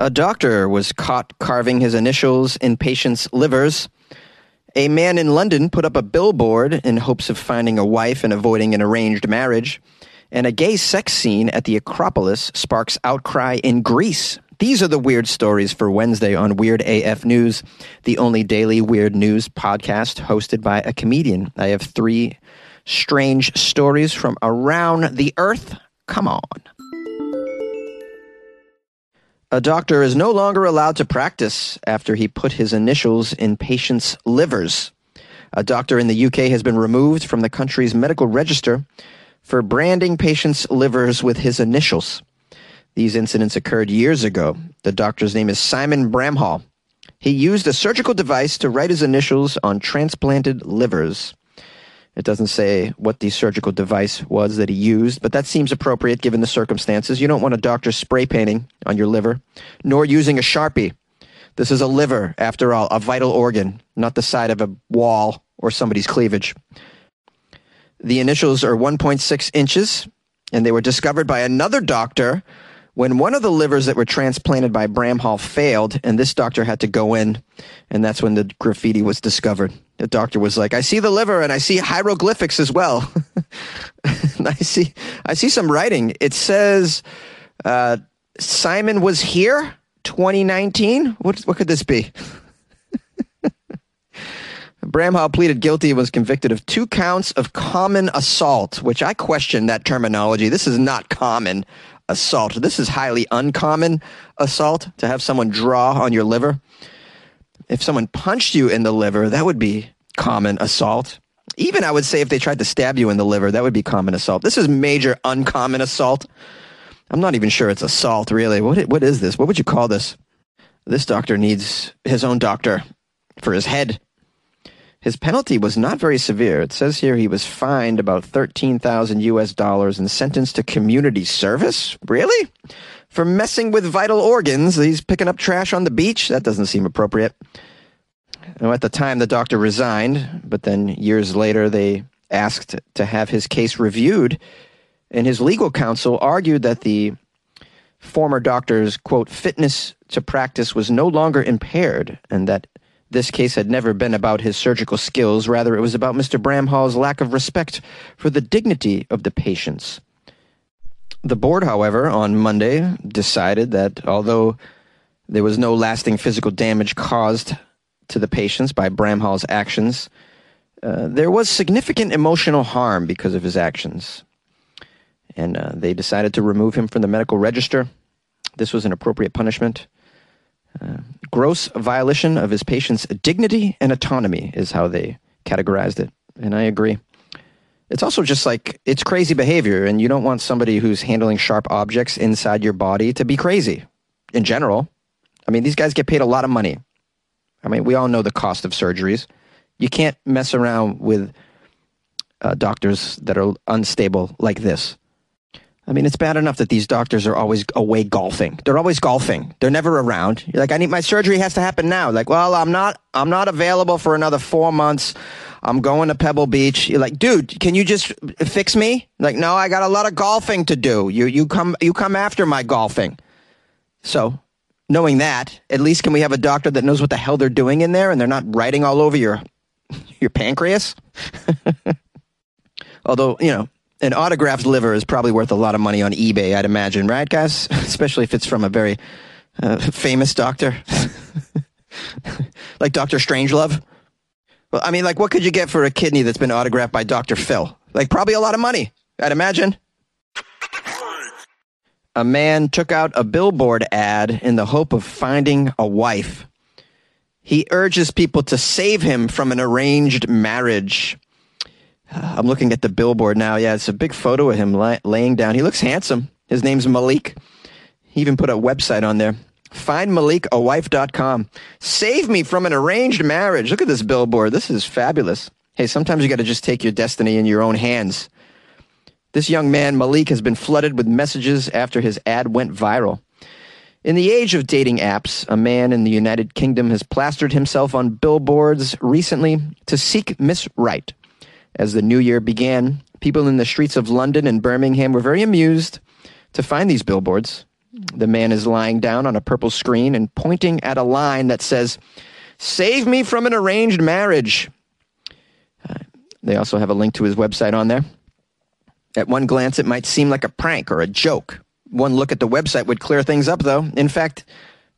A doctor was caught carving his initials in patients' livers. A man in London put up a billboard in hopes of finding a wife and avoiding an arranged marriage. And a gay sex scene at the Acropolis sparks outcry in Greece. These are the weird stories for Wednesday on Weird AF News, the only daily weird news podcast hosted by a comedian. I have three strange stories from around the earth. Come on. A doctor is no longer allowed to practice after he put his initials in patients' livers. A doctor in the UK has been removed from the country's medical register for branding patients' livers with his initials. These incidents occurred years ago. The doctor's name is Simon Bramhall. He used a surgical device to write his initials on transplanted livers. It doesn't say what the surgical device was that he used, but that seems appropriate given the circumstances. You don't want a doctor spray painting on your liver, nor using a Sharpie. This is a liver, after all, a vital organ, not the side of a wall or somebody's cleavage. The initials are 1.6 inches, and they were discovered by another doctor when one of the livers that were transplanted by Bramhall failed, and this doctor had to go in, and that's when the graffiti was discovered. The doctor was like, "I see the liver, and I see hieroglyphics as well. I see, I see some writing. It says uh, Simon was here, 2019. What what could this be?" Bramhall pleaded guilty and was convicted of two counts of common assault, which I question that terminology. This is not common assault. This is highly uncommon assault to have someone draw on your liver. If someone punched you in the liver, that would be common assault. Even I would say if they tried to stab you in the liver, that would be common assault. This is major uncommon assault. I'm not even sure it's assault, really. What, what is this? What would you call this? This doctor needs his own doctor for his head. His penalty was not very severe. It says here he was fined about 13,000 US dollars and sentenced to community service? Really? For messing with vital organs, he's picking up trash on the beach? That doesn't seem appropriate. At the time, the doctor resigned, but then years later, they asked to have his case reviewed, and his legal counsel argued that the former doctor's, quote, fitness to practice was no longer impaired, and that this case had never been about his surgical skills, rather, it was about Mr. Bramhall's lack of respect for the dignity of the patients. The board, however, on Monday decided that although there was no lasting physical damage caused to the patients by Bramhall's actions, uh, there was significant emotional harm because of his actions. And uh, they decided to remove him from the medical register. This was an appropriate punishment. Uh, gross violation of his patient's dignity and autonomy is how they categorized it. And I agree. It's also just like it's crazy behavior, and you don't want somebody who's handling sharp objects inside your body to be crazy in general. I mean, these guys get paid a lot of money. I mean, we all know the cost of surgeries. You can't mess around with uh, doctors that are unstable like this. I mean, it's bad enough that these doctors are always away golfing. They're always golfing. They're never around. You're like, I need my surgery has to happen now. Like, well, I'm not. I'm not available for another four months. I'm going to Pebble Beach. You're like, dude, can you just fix me? Like, no, I got a lot of golfing to do. You you come you come after my golfing. So, knowing that, at least can we have a doctor that knows what the hell they're doing in there and they're not writing all over your your pancreas? Although, you know, an autographed liver is probably worth a lot of money on eBay, I'd imagine, right, guys? Especially if it's from a very uh, famous doctor, like Doctor Strangelove. Well, I mean, like, what could you get for a kidney that's been autographed by Doctor Phil? Like, probably a lot of money, I'd imagine. A man took out a billboard ad in the hope of finding a wife. He urges people to save him from an arranged marriage. I'm looking at the billboard now. Yeah, it's a big photo of him laying down. He looks handsome. His name's Malik. He even put a website on there. FindMalikAwife.com. Save me from an arranged marriage. Look at this billboard. This is fabulous. Hey, sometimes you got to just take your destiny in your own hands. This young man, Malik, has been flooded with messages after his ad went viral. In the age of dating apps, a man in the United Kingdom has plastered himself on billboards recently to seek Miss Right. As the new year began, people in the streets of London and Birmingham were very amused to find these billboards. The man is lying down on a purple screen and pointing at a line that says, Save me from an arranged marriage. Uh, they also have a link to his website on there. At one glance, it might seem like a prank or a joke. One look at the website would clear things up, though. In fact,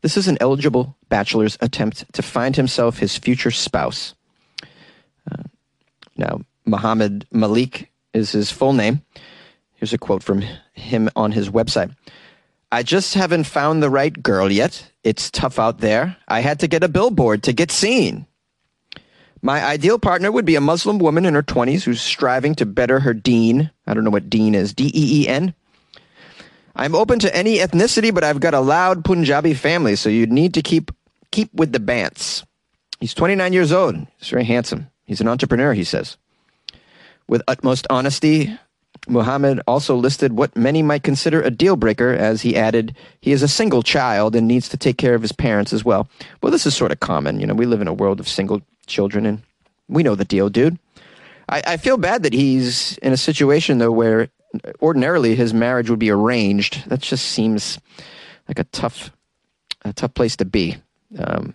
this is an eligible bachelor's attempt to find himself his future spouse. Uh, now, Muhammad Malik is his full name. Here's a quote from him on his website. I just haven't found the right girl yet. It's tough out there. I had to get a billboard to get seen. My ideal partner would be a Muslim woman in her 20s who's striving to better her deen. I don't know what deen is. D E E N? I'm open to any ethnicity, but I've got a loud Punjabi family, so you'd need to keep keep with the Bants. He's 29 years old. He's very handsome. He's an entrepreneur, he says. With utmost honesty, Muhammad also listed what many might consider a deal breaker, as he added, he is a single child and needs to take care of his parents as well. Well, this is sort of common. You know, we live in a world of single children, and we know the deal, dude. I, I feel bad that he's in a situation, though, where ordinarily his marriage would be arranged. That just seems like a tough, a tough place to be. Um,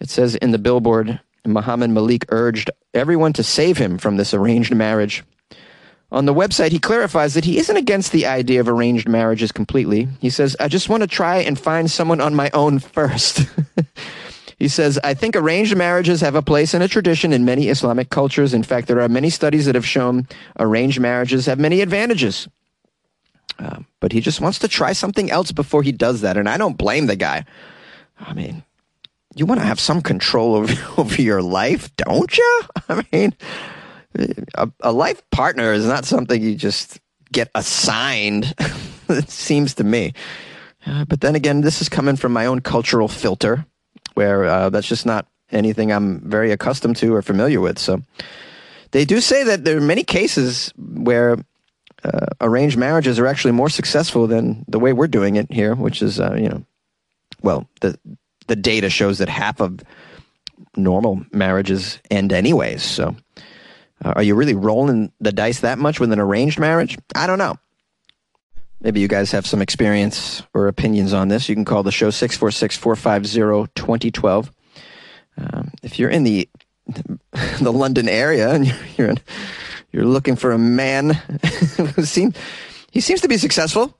it says in the billboard, Muhammad Malik urged everyone to save him from this arranged marriage. On the website, he clarifies that he isn't against the idea of arranged marriages completely. He says, I just want to try and find someone on my own first. He says, I think arranged marriages have a place and a tradition in many Islamic cultures. In fact, there are many studies that have shown arranged marriages have many advantages. Uh, but he just wants to try something else before he does that. And I don't blame the guy. I mean, you want to have some control over, over your life, don't you? I mean, a, a life partner is not something you just get assigned, it seems to me. Uh, but then again, this is coming from my own cultural filter where uh, that's just not anything I'm very accustomed to or familiar with. So they do say that there are many cases where uh, arranged marriages are actually more successful than the way we're doing it here, which is, uh, you know, well, the the data shows that half of normal marriages end anyways. So, uh, are you really rolling the dice that much with an arranged marriage? I don't know. Maybe you guys have some experience or opinions on this. You can call the show 646 450 2012. Um, if you're in the the London area and you're in, you're looking for a man who seems he seems to be successful.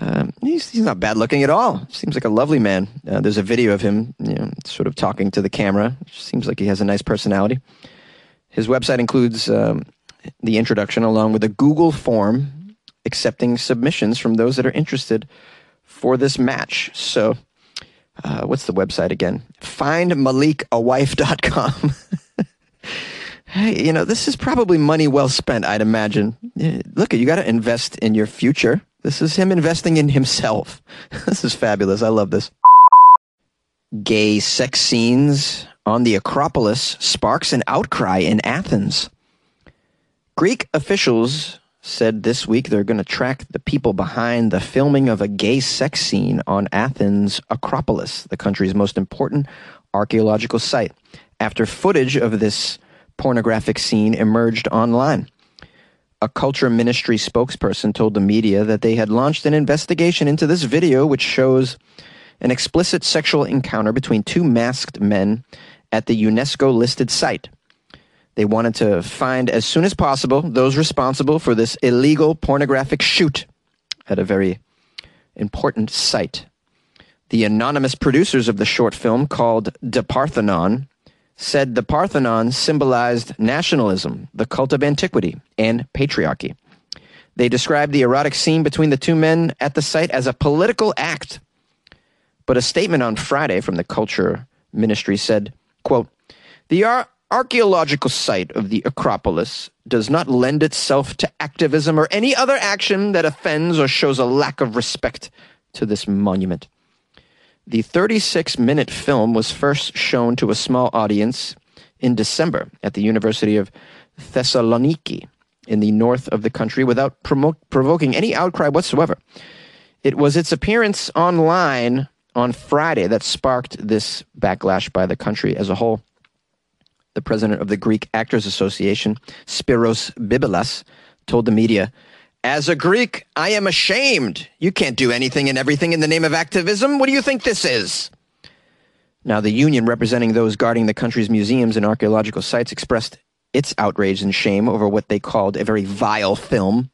Um, he's he's not bad looking at all. Seems like a lovely man. Uh, there's a video of him, you know, sort of talking to the camera. Seems like he has a nice personality. His website includes um, the introduction along with a Google form accepting submissions from those that are interested for this match. So, uh, what's the website again? FindMalikAwife.com. hey, you know, this is probably money well spent, I'd imagine. Eh, look, you got to invest in your future. This is him investing in himself. this is fabulous. I love this. Gay sex scenes on the Acropolis sparks an outcry in Athens. Greek officials said this week they're going to track the people behind the filming of a gay sex scene on Athens' Acropolis, the country's most important archaeological site, after footage of this pornographic scene emerged online. A culture ministry spokesperson told the media that they had launched an investigation into this video, which shows an explicit sexual encounter between two masked men at the UNESCO listed site. They wanted to find as soon as possible those responsible for this illegal pornographic shoot at a very important site. The anonymous producers of the short film, called De Parthenon, said the Parthenon symbolized nationalism, the cult of antiquity, and patriarchy. They described the erotic scene between the two men at the site as a political act. But a statement on Friday from the culture ministry said, quote, the, ar- archaeological site of the Acropolis does not lend itself to activism or any other action that offends or shows a lack of respect to this monument. The 36 minute film was first shown to a small audience in December at the University of Thessaloniki in the north of the country without promo- provoking any outcry whatsoever. It was its appearance online on Friday that sparked this backlash by the country as a whole the president of the Greek Actors Association, Spiros Bibilas, told the media, As a Greek, I am ashamed. You can't do anything and everything in the name of activism. What do you think this is? Now, the union representing those guarding the country's museums and archaeological sites expressed its outrage and shame over what they called a very vile film.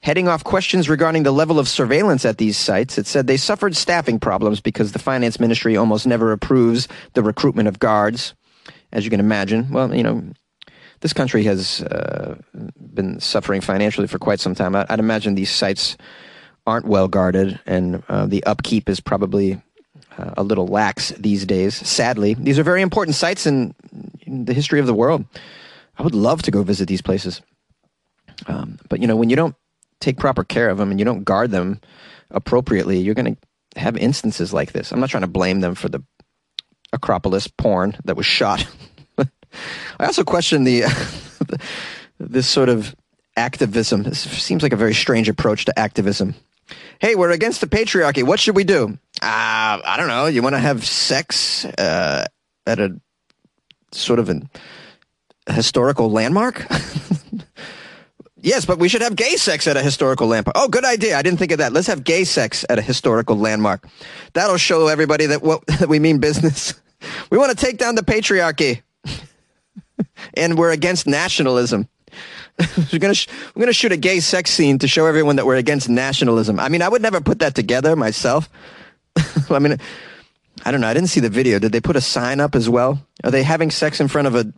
Heading off questions regarding the level of surveillance at these sites, it said they suffered staffing problems because the finance ministry almost never approves the recruitment of guards. As you can imagine, well, you know, this country has uh, been suffering financially for quite some time. I'd imagine these sites aren't well guarded, and uh, the upkeep is probably uh, a little lax these days. Sadly, these are very important sites in, in, the history of the world. I would love to go visit these places, um, but you know, when you don't take proper care of them and you don't guard them appropriately, you're going to have instances like this. I'm not trying to blame them for the Acropolis porn that was shot. I also question the this sort of activism. This seems like a very strange approach to activism. Hey, we're against the patriarchy. What should we do? Uh, I don't know. You want to have sex uh, at a sort of an historical landmark? yes, but we should have gay sex at a historical landmark. Oh, good idea. I didn't think of that. Let's have gay sex at a historical landmark. That'll show everybody that what that we mean business. We want to take down the patriarchy, and we're against nationalism. we're gonna sh- we're gonna shoot a gay sex scene to show everyone that we're against nationalism. I mean, I would never put that together myself. I mean, I don't know. I didn't see the video. Did they put a sign up as well? Are they having sex in front of a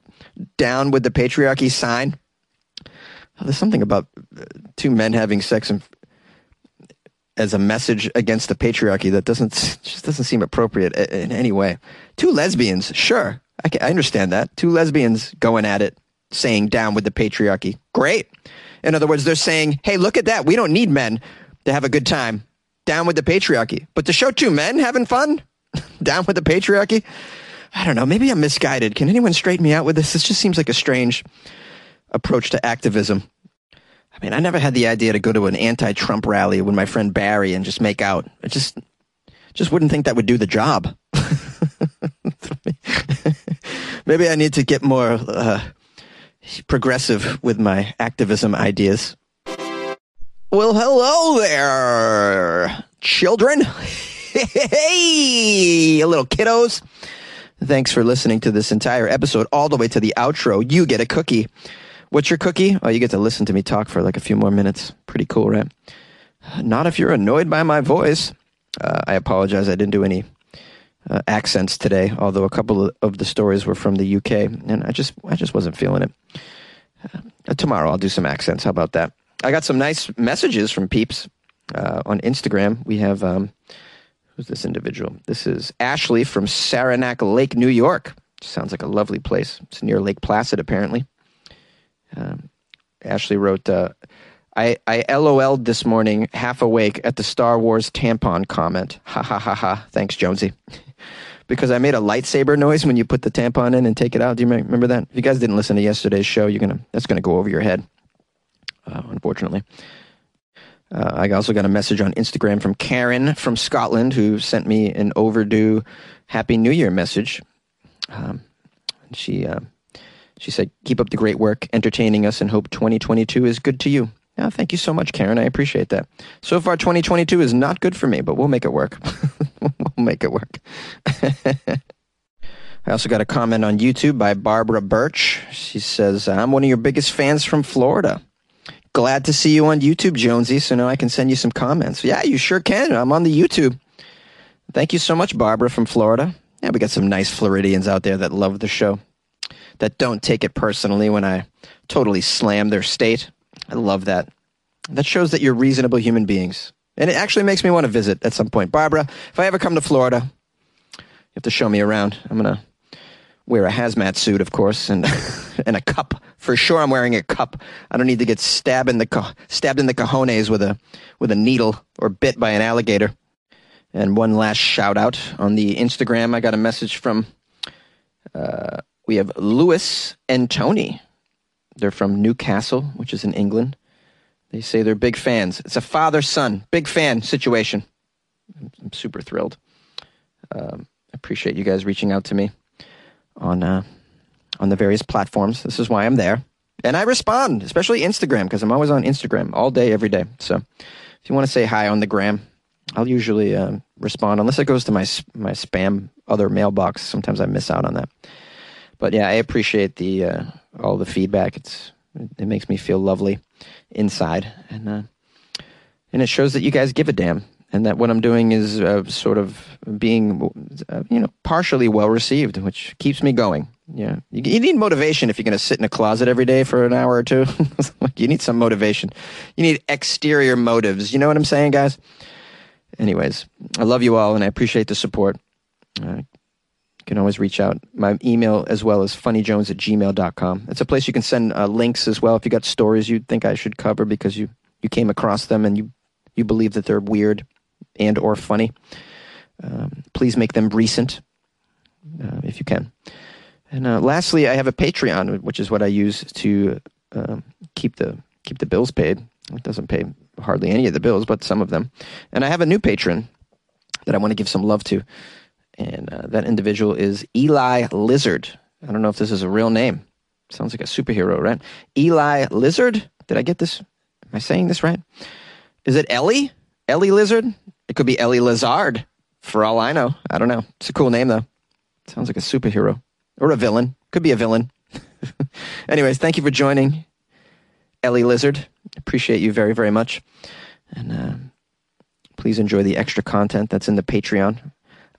down with the patriarchy sign? Oh, there's something about uh, two men having sex in, as a message against the patriarchy that doesn't just doesn't seem appropriate in any way. Two lesbians, sure, I, can, I understand that. Two lesbians going at it, saying down with the patriarchy. Great. In other words, they're saying, hey, look at that. We don't need men to have a good time. Down with the patriarchy. But to show two men having fun, down with the patriarchy, I don't know. Maybe I'm misguided. Can anyone straighten me out with this? This just seems like a strange approach to activism. I mean, I never had the idea to go to an anti-Trump rally with my friend Barry and just make out. I just, just wouldn't think that would do the job. Maybe I need to get more uh, progressive with my activism ideas. Well, hello there, children. hey, little kiddos. Thanks for listening to this entire episode, all the way to the outro. You get a cookie. What's your cookie? Oh, you get to listen to me talk for like a few more minutes. Pretty cool, right? Not if you're annoyed by my voice. Uh, I apologize. I didn't do any uh, accents today, although a couple of the stories were from the UK, and I just I just wasn't feeling it. Uh, tomorrow I'll do some accents. How about that? I got some nice messages from peeps uh, on Instagram. We have um, who's this individual? This is Ashley from Saranac Lake, New York. Sounds like a lovely place. It's near Lake Placid, apparently. Um, Ashley wrote, uh, I, I LOL'd this morning, half awake, at the Star Wars tampon comment. Ha ha ha ha. Thanks, Jonesy. because I made a lightsaber noise when you put the tampon in and take it out. Do you remember that? If you guys didn't listen to yesterday's show, you're gonna that's gonna go over your head, uh, unfortunately. Uh, I also got a message on Instagram from Karen from Scotland who sent me an overdue Happy New Year message. Um, she uh, she said, "Keep up the great work, entertaining us, and hope 2022 is good to you." Yeah, thank you so much, Karen. I appreciate that. So far, 2022 is not good for me, but we'll make it work. we'll make it work. I also got a comment on YouTube by Barbara Birch. She says, I'm one of your biggest fans from Florida. Glad to see you on YouTube, Jonesy, so now I can send you some comments. Yeah, you sure can. I'm on the YouTube. Thank you so much, Barbara from Florida. Yeah, we got some nice Floridians out there that love the show, that don't take it personally when I totally slam their state. I love that. That shows that you're reasonable human beings. And it actually makes me want to visit at some point. Barbara, if I ever come to Florida, you have to show me around. I'm going to wear a hazmat suit, of course, and and a cup. For sure, I'm wearing a cup. I don't need to get stabbed in the stabbed in the cojones with a with a needle or bit by an alligator. And one last shout out on the Instagram. I got a message from. Uh, we have Lewis and Tony. They're from Newcastle, which is in England. They say they're big fans. It's a father son, big fan situation. I'm super thrilled. Um, appreciate you guys reaching out to me on uh, on the various platforms. This is why I'm there. and I respond, especially Instagram, because I'm always on Instagram all day, every day. So if you want to say hi on the gram, I'll usually um, respond unless it goes to my my spam other mailbox. Sometimes I miss out on that. But yeah, I appreciate the uh, all the feedback. It's it makes me feel lovely inside, and uh, and it shows that you guys give a damn, and that what I'm doing is uh, sort of being, uh, you know, partially well received, which keeps me going. Yeah, you, you need motivation if you're going to sit in a closet every day for an hour or two. you need some motivation. You need exterior motives. You know what I'm saying, guys? Anyways, I love you all, and I appreciate the support. Uh, can always reach out. My email as well as funnyjones at gmail.com. It's a place you can send uh, links as well if you got stories you think I should cover because you, you came across them and you, you believe that they're weird and or funny. Um, please make them recent uh, if you can. And uh, lastly, I have a Patreon, which is what I use to uh, keep the keep the bills paid. It doesn't pay hardly any of the bills, but some of them. And I have a new patron that I want to give some love to, and uh, that individual is Eli Lizard. I don't know if this is a real name. Sounds like a superhero, right? Eli Lizard. Did I get this? Am I saying this right? Is it Ellie? Ellie Lizard? It could be Ellie Lizard, for all I know. I don't know. It's a cool name though. Sounds like a superhero or a villain. Could be a villain. Anyways, thank you for joining, Ellie Lizard. Appreciate you very, very much. And uh, please enjoy the extra content that's in the Patreon.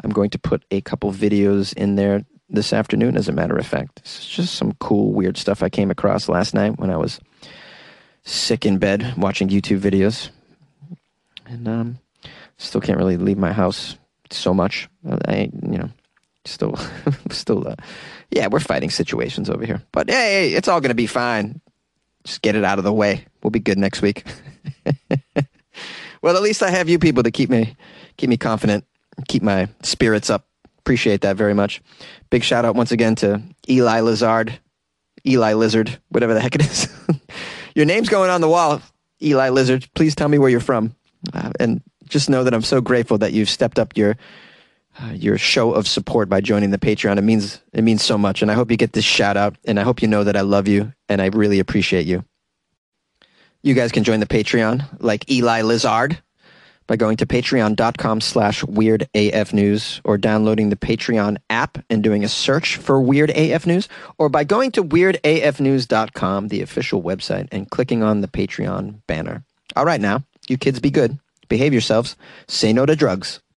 I'm going to put a couple videos in there this afternoon, as a matter of fact. It's just some cool, weird stuff I came across last night when I was sick in bed watching YouTube videos. And um, still can't really leave my house so much. I, you know, still, still, uh, yeah, we're fighting situations over here. But hey, it's all going to be fine. Just get it out of the way. We'll be good next week. well, at least I have you people to keep me, keep me confident, keep my spirits up. Appreciate that very much. Big shout out once again to Eli Lizard, Eli Lizard, whatever the heck it is. Your name's going on the wall, Eli Lizard. Please tell me where you're from, uh, and just know that I'm so grateful that you've stepped up your uh, your show of support by joining the Patreon. It means it means so much, and I hope you get this shout out. And I hope you know that I love you and I really appreciate you. You guys can join the Patreon like Eli Lizard by going to patreon.com slash weird AF news or downloading the Patreon app and doing a search for weird AF news or by going to weirdafnews.com, the official website, and clicking on the Patreon banner. All right, now, you kids be good. Behave yourselves. Say no to drugs.